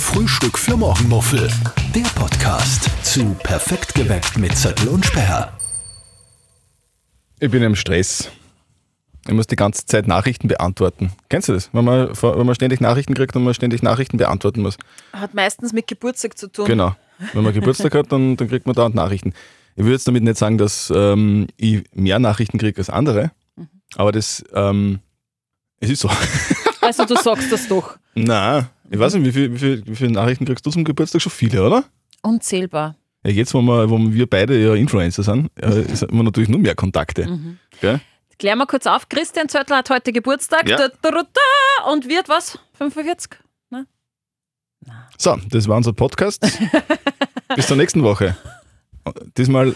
Frühstück für Morgenmuffel. Der Podcast zu Perfekt geweckt mit Zettel und Sperr. Ich bin im Stress. Ich muss die ganze Zeit Nachrichten beantworten. Kennst du das? Wenn man, wenn man ständig Nachrichten kriegt und man ständig Nachrichten beantworten muss. Hat meistens mit Geburtstag zu tun. Genau. Wenn man Geburtstag hat, dann, dann kriegt man dauernd Nachrichten. Ich würde jetzt damit nicht sagen, dass ähm, ich mehr Nachrichten kriege als andere, aber das, ähm, es ist so. Also du sagst das doch. Na, ich weiß nicht, wie, viel, wie, viel, wie viele Nachrichten kriegst du zum Geburtstag? Schon viele, oder? Unzählbar. Ja, jetzt, wo wir, wo wir beide ja Influencer sind, äh, haben wir natürlich nur mehr Kontakte. Gell? Klären wir kurz auf. Christian Zöttl hat heute Geburtstag. Ja. Da, da, da, und wird was? 45? So, das war unser Podcast. Bis zur nächsten Woche. Diesmal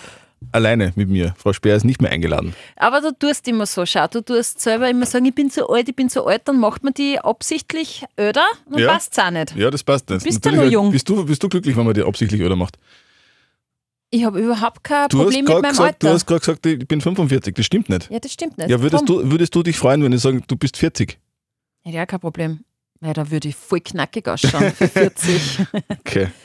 alleine mit mir. Frau Speer ist nicht mehr eingeladen. Aber du tust immer so, schau, du tust selber immer sagen, ich bin zu alt, ich bin zu alt, dann macht man die absichtlich öder, dann Ja. passt's auch nicht. Ja, das passt nicht. Bist du Natürlich, noch jung? Bist du, bist du glücklich, wenn man dir absichtlich öder macht? Ich habe überhaupt kein Du Problem mit meinem gesagt, du Alter. hast gerade gesagt, ich bin 45. Das stimmt nicht. ja, das stimmt nicht. Ja, würdest du, würdest du dich freuen, wenn ich sage, du bist 40? Ja, ja, kein Problem. Nein, da würde ich voll knackig ausschauen für 40. Okay.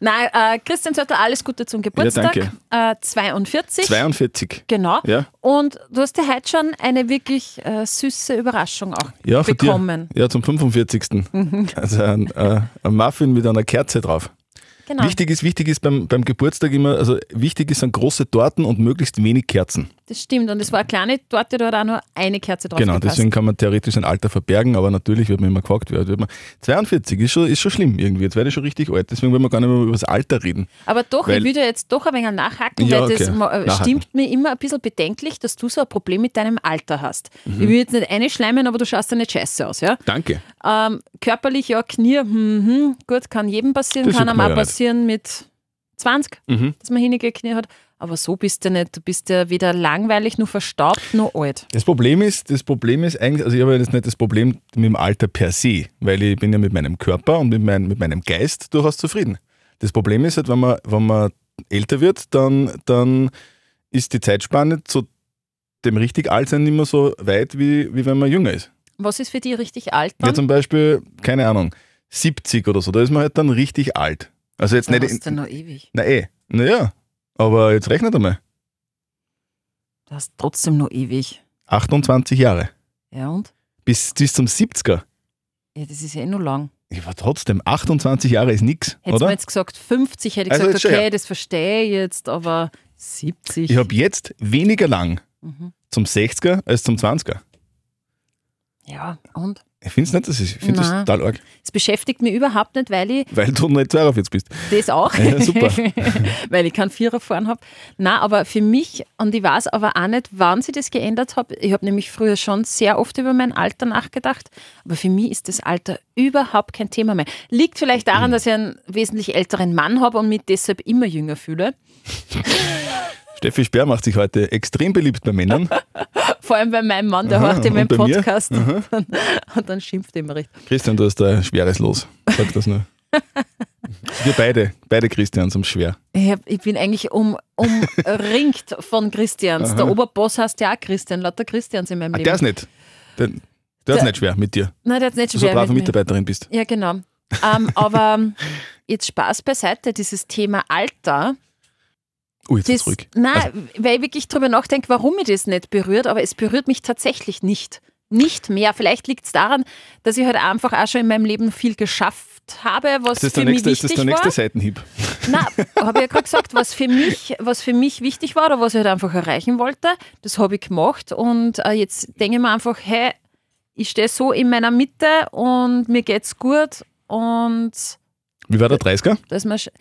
Nein, äh, Christian Zöttl, alles Gute zum Geburtstag. danke. Äh, 42. 42. Genau. Ja, Und du hast ja heute schon eine wirklich äh, süße Überraschung auch ja bekommen. dir. Ja, zum 45. Also ein, äh, ein Muffin mit einer Kerze drauf. Genau. Wichtig ist, wichtig ist beim, beim Geburtstag immer, also wichtig ist sind große Torten und möglichst wenig Kerzen. Das stimmt. Und es war eine kleine Torte, da hat auch nur eine Kerze drauf Genau, gepasst. deswegen kann man theoretisch sein Alter verbergen, aber natürlich wird man immer gefragt, wer wird man. 42 ist schon, ist schon schlimm irgendwie, jetzt werde ich schon richtig alt, deswegen will man gar nicht mehr über das Alter reden. Aber doch, Weil- ich würde jetzt doch ein wenig nachhaken, Ja, weil das okay. Nachhaken. stimmt mir immer ein bisschen bedenklich, dass du so ein Problem mit deinem Alter hast. Mhm. Ich will jetzt nicht eine schleimen, aber du schaust ja nicht scheiße aus. Ja? Danke. Ähm, körperlich, ja, Knie, hm, hm, gut, kann jedem passieren, Das kann einem auch ja passieren mit 20, Mhm. dass man hinige Knie hat. Aber so bist du nicht. Du bist ja weder langweilig, noch verstaubt, noch alt. Das Problem ist, das Problem ist eigentlich, also ich habe jetzt nicht das Problem mit dem Alter per se, weil ich bin ja mit meinem Körper und mit, mein, mit meinem Geist durchaus zufrieden. Das Problem ist halt, wenn man, wenn man älter wird, dann, dann ist die Zeitspanne zu dem richtig Altsein nicht mehr so weit, wie, wie wenn man jünger ist. Was ist für dich richtig alt Ja, dann? zum Beispiel, keine Ahnung, 70 oder so, da ist man halt dann richtig alt. Also jetzt Da nicht. hast du noch ewig. Na eh, naja, aber jetzt rechnet einmal. Du hast trotzdem noch ewig. 28 Jahre. Ja und? Bis, bis zum 70er. Ja, das ist ja eh noch lang. Ich war trotzdem, 28 Jahre ist nix, Hättest du oder? mir jetzt gesagt 50, hätte ich Also gesagt, jetzt schon, okay, ja. das verstehe ich jetzt, aber 70. Ich habe jetzt weniger lang Mhm. zum 60er als zum 20er. Ja, und? Ich finde es nicht, das ist, ich finde das total arg, Es beschäftigt mich überhaupt nicht, weil ich weil du nicht 42 bist. das auch, Ja, super. weil ich keinen Vierer fahren habe. Na, aber für mich, und ich weiß aber auch nicht, wann sie das geändert habe. Ich habe nämlich früher schon sehr oft über mein Alter nachgedacht, aber für mich ist das Alter überhaupt kein Thema mehr. Liegt vielleicht Mhm. daran, dass ich einen wesentlich älteren Mann habe und mich deshalb immer jünger fühle. Steffi Speer macht sich heute extrem beliebt bei Männern. Vor allem bei meinem Mann, der Aha, hört in meinem und bei mir? Podcast und, dann, und dann schimpft er immer recht. Christian, du hast ein schweres Los. Sag das nur. Wir beide, beide Christians haben schwer. Ich, hab, ich bin eigentlich um, umringt von Christians. Der Oberboss heißt ja auch Christian, lauter Christians in meinem Ah, Leben. der ist nicht. Der, der ist Der- nicht schwer mit dir. Nein, der hat nicht Du so schwer eine brave. Mitarbeiterin bist. Ja, genau. Ähm, aber jetzt Spaß beiseite, dieses Thema Alter. Oh, jetzt ist Das, ruhig. nein, weil ich wirklich drüber nachdenke, warum mich das nicht berührt, aber es berührt mich tatsächlich nicht. Nicht mehr. Vielleicht liegt es daran, dass ich halt einfach auch schon in meinem Leben viel geschafft habe, was ist für mich nächste, ist wichtig das der nächste war. Seitenhieb. Nein, habe ich ja gerade gesagt, was für, mich, was für mich wichtig war oder was ich halt einfach erreichen wollte, das habe ich gemacht. Und äh, jetzt denke ich mir einfach, hey, ich stehe so in meiner Mitte und mir geht's gut und Wie war der 30er? da ist mir sch-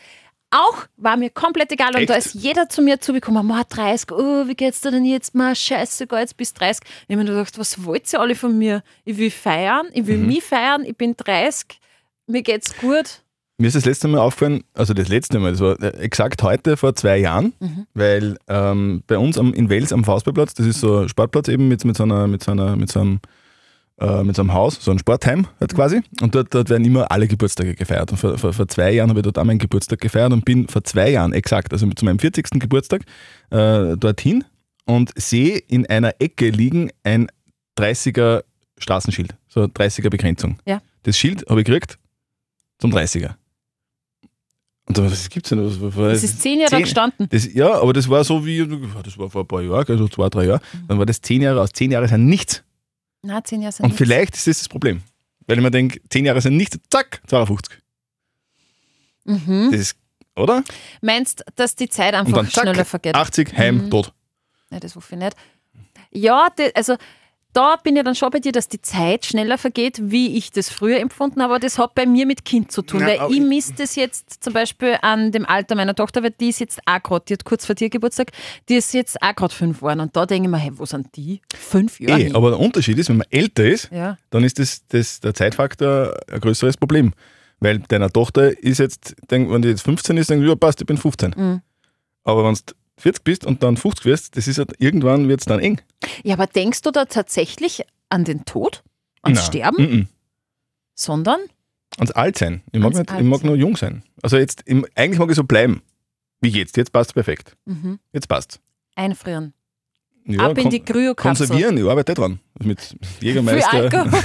auch war mir komplett egal. Und Echt? da ist jeder zu mir zugekommen, ma 30, oh, wie geht's dir denn jetzt mal? Scheiße, geh jetzt bis 30. Ich habe mir gedacht, was wollt ihr alle von mir? Ich will feiern, ich Mhm. will mich feiern, ich bin 30, mir geht's gut. Mir ist das letzte Mal aufgefallen, also das letzte Mal, das war äh, exakt heute vor zwei Jahren, Mhm. weil ähm, bei uns am, in Wels am Faustballplatz, das ist so ein Sportplatz eben mit, mit, so, einer, mit, so, einer, mit, so, einem, äh, mit so einem Haus, so ein Sportheim halt quasi. Und dort, dort werden immer alle Geburtstage gefeiert. Und vor, vor, vor zwei Jahren habe ich dort auch meinen Geburtstag gefeiert und bin vor zwei Jahren exakt, also zu meinem 40. Geburtstag, äh, dorthin und sehe in einer Ecke liegen ein 30er Straßenschild, so 30er Begrenzung. Ja. Das Schild habe ich gekriegt zum 30er. Und dann, was gibt's denn? Was, was, Das ist zehn Jahre Zehn- gestanden. das, ja, aber das war so wie, das war vor ein paar Jahren, also zwei, drei Jahre. Dann war das zehn Jahre aus. Zehn Jahre sind nichts. Na, zehn Jahre sind Und nichts. vielleicht ist das das Problem. Weil ich mir denke, zehn Jahre sind nichts, zack, 52. Mhm. Das ist, oder? Meinst, dass die Zeit einfach dann zack, schneller vergeht? 80, heim, Mhm. tot. Nein, das hoffe ich nicht. Ja, also da bin ich dann schon bei dir, dass die Zeit schneller vergeht, wie ich das früher empfunden habe. Aber das hat bei mir mit Kind zu tun. Na, weil ich ich- misst das jetzt zum Beispiel an dem Alter meiner Tochter, weil die ist jetzt auch gerade, die hat kurz vor dir Geburtstag, die ist jetzt auch gerade fünf geworden. Und da denke ich mir, hey, wo sind die? Fünf Jahre. Eh, aber der Unterschied ist, wenn man älter ist, ja. dann ist das, das, der Zeitfaktor ein größeres Problem. Weil deiner Tochter ist jetzt, wenn die jetzt 15 ist, du, ja passt, ich bin 15. Mhm. Aber wenn du 40 bist und dann 50 wirst, das ist halt, irgendwann wird es dann eng. ja, aber denkst du da tatsächlich an den Tod? Ans Nein. Sterben? Mhm. Sondern? Ans alt sein. Ich mag, nicht, ich alt mag nur jung sein. Also jetzt, eigentlich mag ich so bleiben. Wie jetzt. Jetzt passt perfekt. Mhm. Jetzt passt. Einfrieren. Ja, Ab in die Kryokapsel. Konservieren, ich arbeite dran. Mit Jägermeister. Alkohol,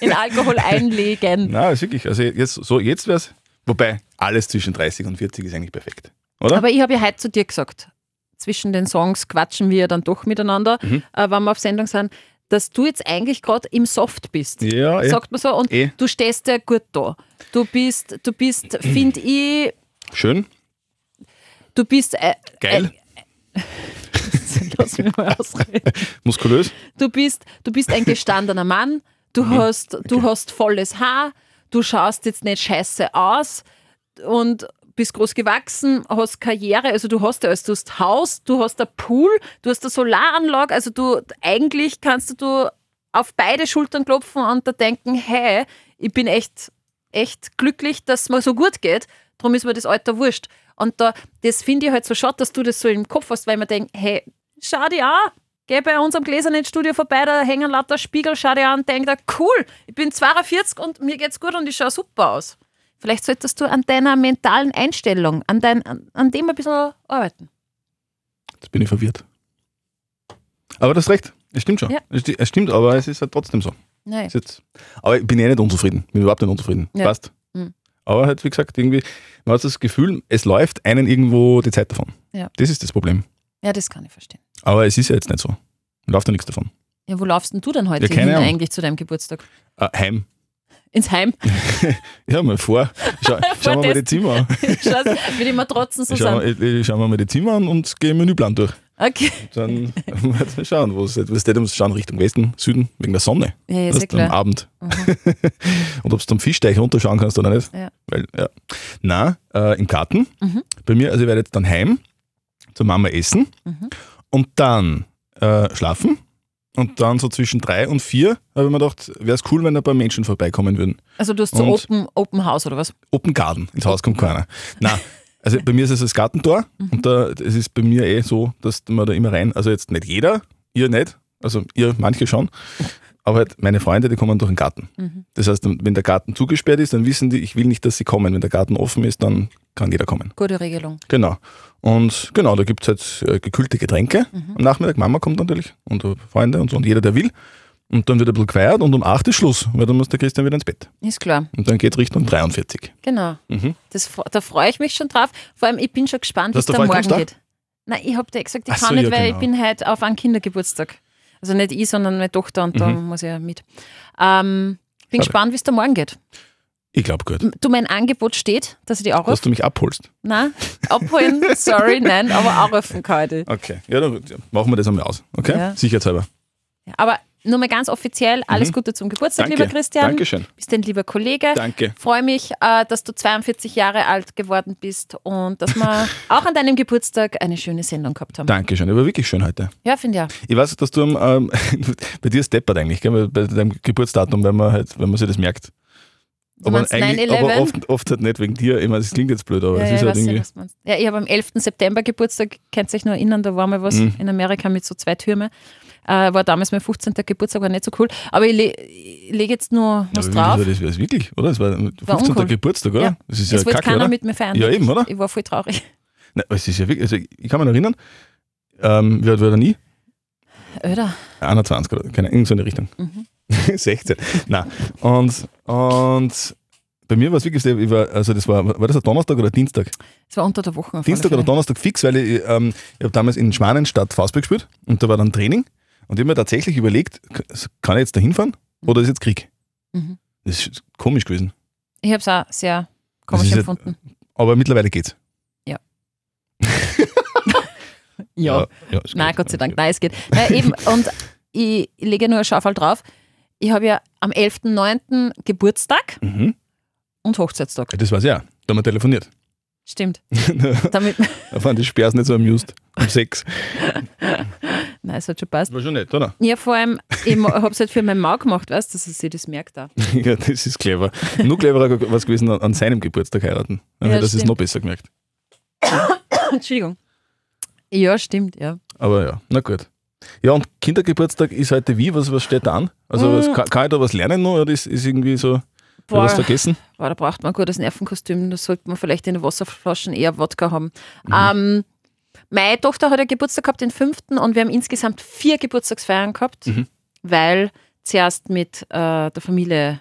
in Alkohol einlegen. Nein, ist wirklich. Also jetzt, so, jetzt wäre es. Wobei, alles zwischen 30 und 40 ist eigentlich perfekt. Oder? Aber ich habe ja heute zu dir gesagt, zwischen den Songs quatschen wir dann doch miteinander, Mhm. äh, wenn wir auf Sendung sind, dass du jetzt eigentlich gerade im Soft bist. ja, eh. Sagt man so. Und Eh. du stehst ja gut da. Du bist, du bist, finde ich, schön, du bist. Äh, geil, Äh, lass mich mal ausreden. muskulös. Du bist, du bist ein gestandener Mann, du, hast, du hast volles Haar, du schaust jetzt nicht scheiße aus und bist groß gewachsen, hast Karriere, also du hast ja alles, du hast Haus, du hast ein Pool, du hast eine Solaranlage, also du eigentlich kannst du auf beide Schultern klopfen und da denken, hey, ich bin echt, echt glücklich, dass es mir so gut geht, darum ist mir das Alter wurscht. Und da, das finde ich halt so schade, dass du das so im Kopf hast, weil man denkt, hey, schau dir an, geh bei unserem gläsernen Studio vorbei, da hängen lauter Spiegel, schau dir an denk da, cool, ich bin 42 und mir geht's gut und ich schaue super aus. Vielleicht solltest du an deiner mentalen Einstellung, an, dein, an, an dem ein bisschen arbeiten. Jetzt bin ich verwirrt. Aber das recht. Es stimmt schon. Ja. Es sti- Es stimmt, aber es ist halt trotzdem so. Nein. Jetzt, aber ich bin eh nicht unzufrieden. Bin überhaupt nicht unzufrieden. Ja. Passt. Mhm. Aber halt, wie gesagt, irgendwie, man hat das Gefühl, es läuft einen irgendwo die Zeit davon. Ja. Das ist das Problem. Ja, das kann ich verstehen. Aber es ist ja jetzt nicht so. Läuft ja nichts davon. Ja, wo laufst denn du denn heute Ja, hin Ahnung. eigentlich zu deinem Geburtstag? Äh, heim. Ins Heim? Ja, mal vor. Schau, schauen wir mal die Zimmer an. Schaust, wie die Matrotzen so Schauen wir, schauen wir mal die Zimmer an und gehen Menüplan durch. Okay. Dann werden wir schauen, wo es was steht, schauen Richtung Westen, Süden, wegen der Sonne. Ja, ja, ist ist am klar. Abend. Mhm. und ob du zum Fischteich runterschauen kannst oder nicht. Ja. Weil, ja. Na, äh, im Garten. Mhm. Bei mir, also ich werde jetzt dann heim zur Mama essen Mhm. und dann äh, schlafen. Und dann so zwischen drei und vier habe ich mir gedacht, wäre es cool, wenn ein paar Menschen vorbeikommen würden. Also du hast so Und- Open, Open House oder was? Open Garden, ins Haus kommt keiner. Na, also bei mir ist es das Gartentor und da, es ist bei mir eh so, dass man da immer rein, also jetzt nicht jeder, ihr nicht, also ihr manche schon, aber halt meine Freunde, die kommen durch den Garten. Mhm. Das heißt, wenn der Garten zugesperrt ist, dann wissen die, ich will nicht, dass sie kommen. Wenn der Garten offen ist, dann kann jeder kommen. Gute Regelung. Genau. Und genau, da gibt es halt äh, gekühlte Getränke am Nachmittag. Mama kommt natürlich und äh, Freunde und so und jeder, der will. Und dann wird ein bisschen gefeiert und um 8 ist Schluss, weil dann muss der Christian wieder ins Bett. Ist klar. Und dann geht es Richtung 43. Genau. Mhm. Das, da freue ich mich schon drauf. Vor allem, ich bin schon gespannt, wie Was, es da morgen geht. Nein, ich habe dir gesagt, ich Ach kann so, nicht, ja, weil genau. ich bin heute auf einen Kindergeburtstag. Also nicht ich, sondern meine Tochter und da Mhm. muss ich ja mit. Ähm, bin Schade. gespannt, wie es da morgen geht. Ich glaube gut. Du, mein Angebot steht, dass ich die auch Dass du mich abholst. Nein, abholen, sorry, nein, aber anrufen kann ich dich. Okay. Ja, dann machen wir das einmal aus. Okay? Ja. Sicherheitshalber. Ja, Aber nur mal ganz offiziell, alles Mhm. Gute zum Geburtstag, Danke. lieber Christian. Dankeschön. Bist ein lieber Kollege. Danke. Freue mich, äh, dass du 42 Jahre alt geworden bist und dass wir auch an deinem Geburtstag eine schöne Sendung gehabt haben. Dankeschön. Aber wirklich schön heute. Ja, finde ja. Ich weiß, dass du ähm, bei dir ist deppert eigentlich, gell? bei deinem Geburtsdatum, wenn man halt, wenn man sich das merkt. Du meinst eigentlich, 9/11? aber oft, oft halt nicht wegen dir. Ich meine, das klingt jetzt blöd, aber Ja, es ja, ist ich halt ja, irgendwie. ja, ich habe am 11. September Geburtstag, könnt ihr euch noch erinnern, da war mal was Mhm. in Amerika mit so zwei Türme. Äh, war damals mein 15. Geburtstag, war nicht so cool. Aber ich, le lege jetzt nur was drauf. Das wäre wirklich, oder? Das war War 15. uncool. Geburtstag, oder? Ja. Das ist ja Es wollte kacke, keiner oder? mit mir feiern. Ja, eben, oder? Ich war voll traurig. Nein, es ist ja wirklich, also ich kann mich erinnern, ähm, wie alt war er nie? Öder. 21 oder keine, irgend so eine Richtung. Mhm. 16. Nein. Und, und Bei mir war es wirklich, ich war, also das war, war das ein Donnerstag oder ein Dienstag? Es war unter der Woche. Dienstag oder. Donnerstag fix, weil ich, ähm, ich habe damals in Schwanenstadt Faustball gespielt und da war dann Training und ich habe mir tatsächlich überlegt, kann ich jetzt da hinfahren oder ist jetzt Krieg? Mhm. Das ist komisch gewesen. Ich habe es auch sehr komisch ist ja- empfunden. Aber mittlerweile geht's. Ja. ja ist Nein, gut. Gott sei Dank, nein, es geht. Nein, eben, und ich, ich lege nur eine Schaufel drauf. Ich habe ja am 11.09. Geburtstag Mhm. und Hochzeitstag. Das war's ja. Da haben wir telefoniert. Stimmt. da Damit, waren die Sperrs nicht so amused. Um sechs. nein, es hat schon passt. Das war schon nett, oder? Ja, vor allem, ich habe es halt für meinen Mann gemacht, weißt du, dass er sich das merkt auch. ja, das ist clever. Nur cleverer war es gewesen, an- an seinem Geburtstag heiraten. Dann Ja, hätte er es stimmt. noch besser gemerkt. Entschuldigung. Ja, stimmt, ja. Aber ja, na gut. Ja, und Kindergeburtstag ist heute wie? Was, was steht da an? Also was, Mm. kann, kann ich da was lernen noch oder ist, ist irgendwie so Boah, was vergessen? boah, da braucht man ein gutes Nervenkostüm. Da sollte man vielleicht in den Wasserflaschen eher Wodka haben. Mhm. Ähm, meine Tochter hat ja Geburtstag gehabt, den fünften, und wir haben insgesamt vier Geburtstagsfeiern gehabt, Mhm. weil zuerst mit äh, der Familie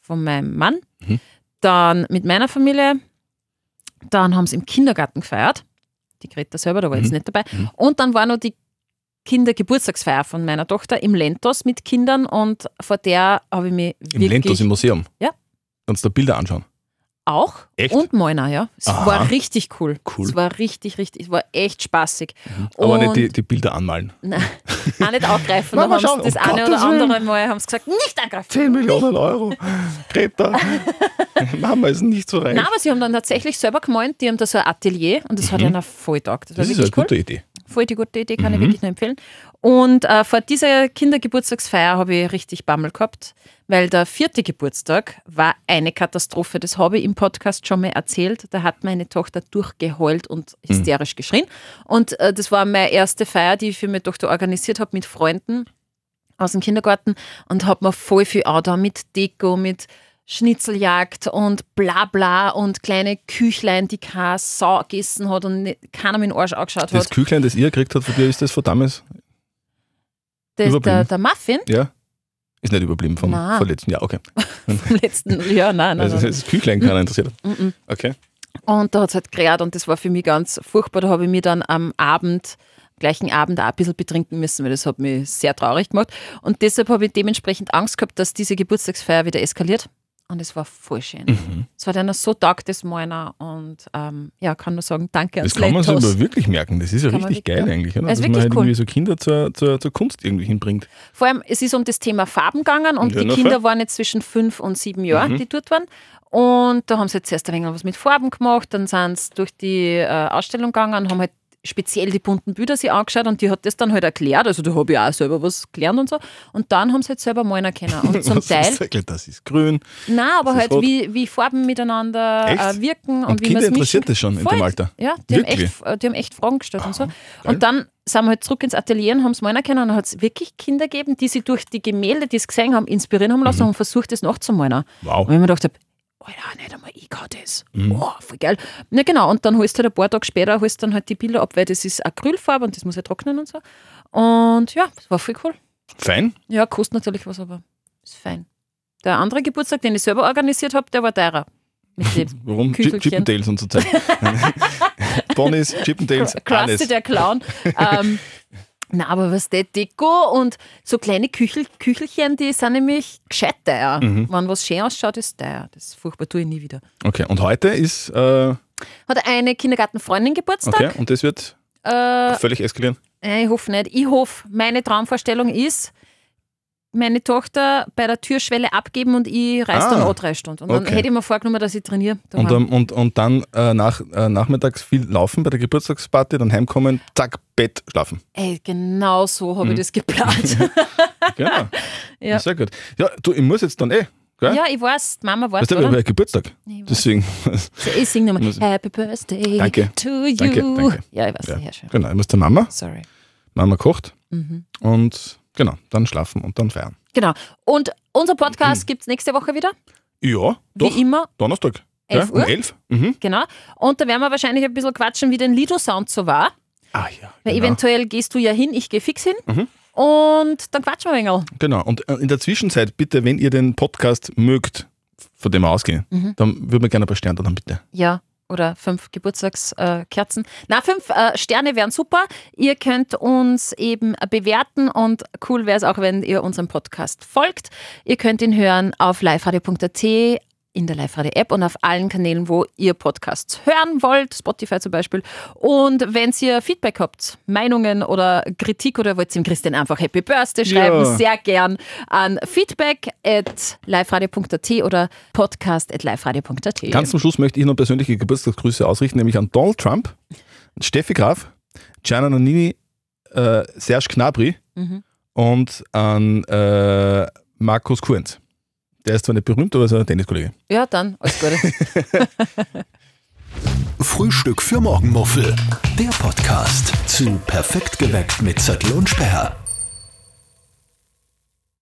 von meinem Mann, Mhm. dann mit meiner Familie, dann haben sie im Kindergarten gefeiert. Die Greta selber, da war jetzt Mhm. nicht dabei. Mhm. Und dann war noch die Kindergeburtstagsfeier von meiner Tochter im Lentos mit Kindern und vor der habe ich mich Im wirklich Lentos im Museum. Ja. Kannst du da Bilder anschauen. auch Echt? und Moina, ja. Es Aha. war richtig cool. Cool. Es war richtig, richtig, es war echt spaßig. Aber nicht die, die Bilder anmalen. Nein, auch nicht angreifen. Da haben das eine oder Willen. andere Mal haben sie gesagt, nicht angreifen. 10 Millionen Euro. Greta. Mama ist nicht so reich. Nein, aber sie haben dann tatsächlich selber gemalt, die haben da so ein Atelier und das hat ihnen voll taugt. Das, Mhm. das ist eine cool. gute Idee. Voll die gute Idee, kann ich Mhm. wirklich nur empfehlen. Und äh, vor dieser Kindergeburtstagsfeier habe ich richtig Bammel gehabt, weil der vierte Geburtstag war eine Katastrophe. Das habe ich im Podcast schon mal erzählt. Da hat meine Tochter durchgeheult und Mhm. hysterisch geschrien. Und äh, das war meine erste Feier, die ich für meine Tochter organisiert habe mit Freunden aus dem Kindergarten und habe mir voll viel da mit Deko, mit Schnitzeljagd und bla bla und kleine Küchlein, die keine Sau gegessen hat und keiner mit den Arsch angeschaut Das hat. Küchlein, das ihr gekriegt habt von dir, ist das von damals? Das, der, der Muffin Ja? Ist nicht überblieben vom, Nein. vom letzten Jahr. Okay. vom letzten Jahr, nein, nein, Also das Küchlein keiner interessiert. Okay. Und da hat es halt gerät und das war für mich ganz furchtbar. Da habe ich mich dann am Abend, gleichen Abend auch ein bisschen betrinken müssen, weil das hat mich sehr traurig gemacht. Und deshalb habe ich dementsprechend Angst gehabt, dass diese Geburtstagsfeier wieder eskaliert. Und es war voll schön. Mhm. Es war dann so tag das meiner und ähm, ja, kann nur sagen, danke Das kann man sich aber wirklich merken. Das ist ja Kann richtig geil eigentlich. Oder? Es Dass man wirklich halt cool. irgendwie so Kinder zur, zur, zur Kunst irgendwie hinbringt. Vor allem, es ist um das Thema Farben gegangen und Ja, die Kinder waren jetzt zwischen fünf und sieben Jahren, Mhm. die dort waren. Und da haben sie jetzt erst ein wenig was mit Farben gemacht, dann sind sie durch die äh, Ausstellung gegangen und haben halt speziell die bunten Bilder sich angeschaut und die hat das dann halt erklärt. Also da habe ich auch selber was gelernt und so. Und dann haben sie halt selber malen können. Und zum Teil, ist das? das ist grün. nein, aber halt rot. wie, wie Farben miteinander Echt? äh, wirken und, Und wie Kinder man es interessiert das schon in Voll. dem Alter. Ja, die haben, echt, die haben echt Fragen gestellt und so. Und dann sind wir halt zurück ins Atelier und haben es malen können und dann hat es wirklich Kinder gegeben, die sich durch die Gemälde, die sie gesehen haben, inspirieren haben lassen Mhm. und versucht, das nachzumalen. Wow. Und ich mir gedacht habe, Alter, nicht einmal ich kann das. Mhm. Voll geil. Na genau, und dann holst du halt ein paar Tage später holst dann halt die Bilder ab, weil das ist Acrylfarbe und das muss ja trocknen und so. Und ja, das war voll cool. Fein. Ja, kostet natürlich was, aber ist fein. Der andere Geburtstag, den ich selber organisiert habe, der war teurer. Warum? Chippendales und so Zeit. Ponys, Chippendales, Krusty der Clown. ähm, na, aber was der Deko und so kleine Küchel, Küchelchen, die sind nämlich gescheit teuer. Mhm. Wenn was schön ausschaut, ist teuer. Das ist furchtbar, tue ich nie wieder. Okay, und heute ist, äh, Hat eine Kindergartenfreundin Geburtstag. okay, und das wird Äh, völlig eskalieren. ich hoffe nicht. Ich hoffe, meine Traumvorstellung ist, meine Tochter bei der Türschwelle abgeben und ich reise Ah, dann auch drei Stunden. Und dann okay. hätte ich mir vorgenommen, dass ich trainiere. Und, ähm, und, und dann äh, nach, äh, nachmittags viel laufen bei der Geburtstagsparty, dann heimkommen, zack, Bett, schlafen. Ey, genau so habe ich das geplant. Genau. Ja. Sehr gut. Ja, du, ich muss jetzt dann eh. Gell? ja, ich weiß, Mama weiß, weißt du, oder? Geburtstag. Ich. Deswegen. Ich singe nochmal Happy Birthday Danke. to you. Danke, danke. Ja, ich weiß, Ja. ja, schön. genau, ich muss zur Mama. Sorry. Mama kocht Mhm. und genau, dann schlafen und dann feiern. Genau. Und unser Podcast gibt es nächste Woche wieder, Ja, doch. wie immer, Donnerstag. 11 ja, um Uhr. 11. Mhm. genau. Und da werden wir wahrscheinlich ein bisschen quatschen, wie den Lido-Sound so war. Ah ja. Weil Genau. eventuell gehst du ja hin, ich gehe fix hin. Mhm. Und dann quatschen wir ein wenig. genau. Und äh, in der Zwischenzeit, bitte, wenn ihr den Podcast mögt, von dem wir ausgehen, dann würde man gerne ein paar Sterne dann bitte. Ja, oder fünf Geburtstagskerzen. Na, fünf äh, Sterne wären super. Ihr könnt uns eben bewerten und cool wäre es auch, wenn ihr unserem Podcast folgt. Ihr könnt ihn hören auf liveradio.at, in der Live-Radio-App und auf allen Kanälen, wo ihr Podcasts hören wollt, Spotify zum Beispiel. Und wenn ihr Feedback habt, Meinungen oder Kritik oder wollt ihr dem Christian einfach Happy Birthday schreiben, Ja. sehr gern an feedback at liveradio.at oder podcast at liveradio.at. Ganz zum Schluss möchte ich noch persönliche Geburtstagsgrüße ausrichten, nämlich an Donald Trump, Steffi Graf, Gianna Nannini, äh, Serge Gnabry Mhm. und an äh, Markus Kuhns. Der ist zwar nicht berühmt, aber ist ein Tenniskollege. Ja, dann, alles Gute. Frühstück für Morgenmuffel. Der Podcast zu Perfekt geweckt mit Zettel und Sperr.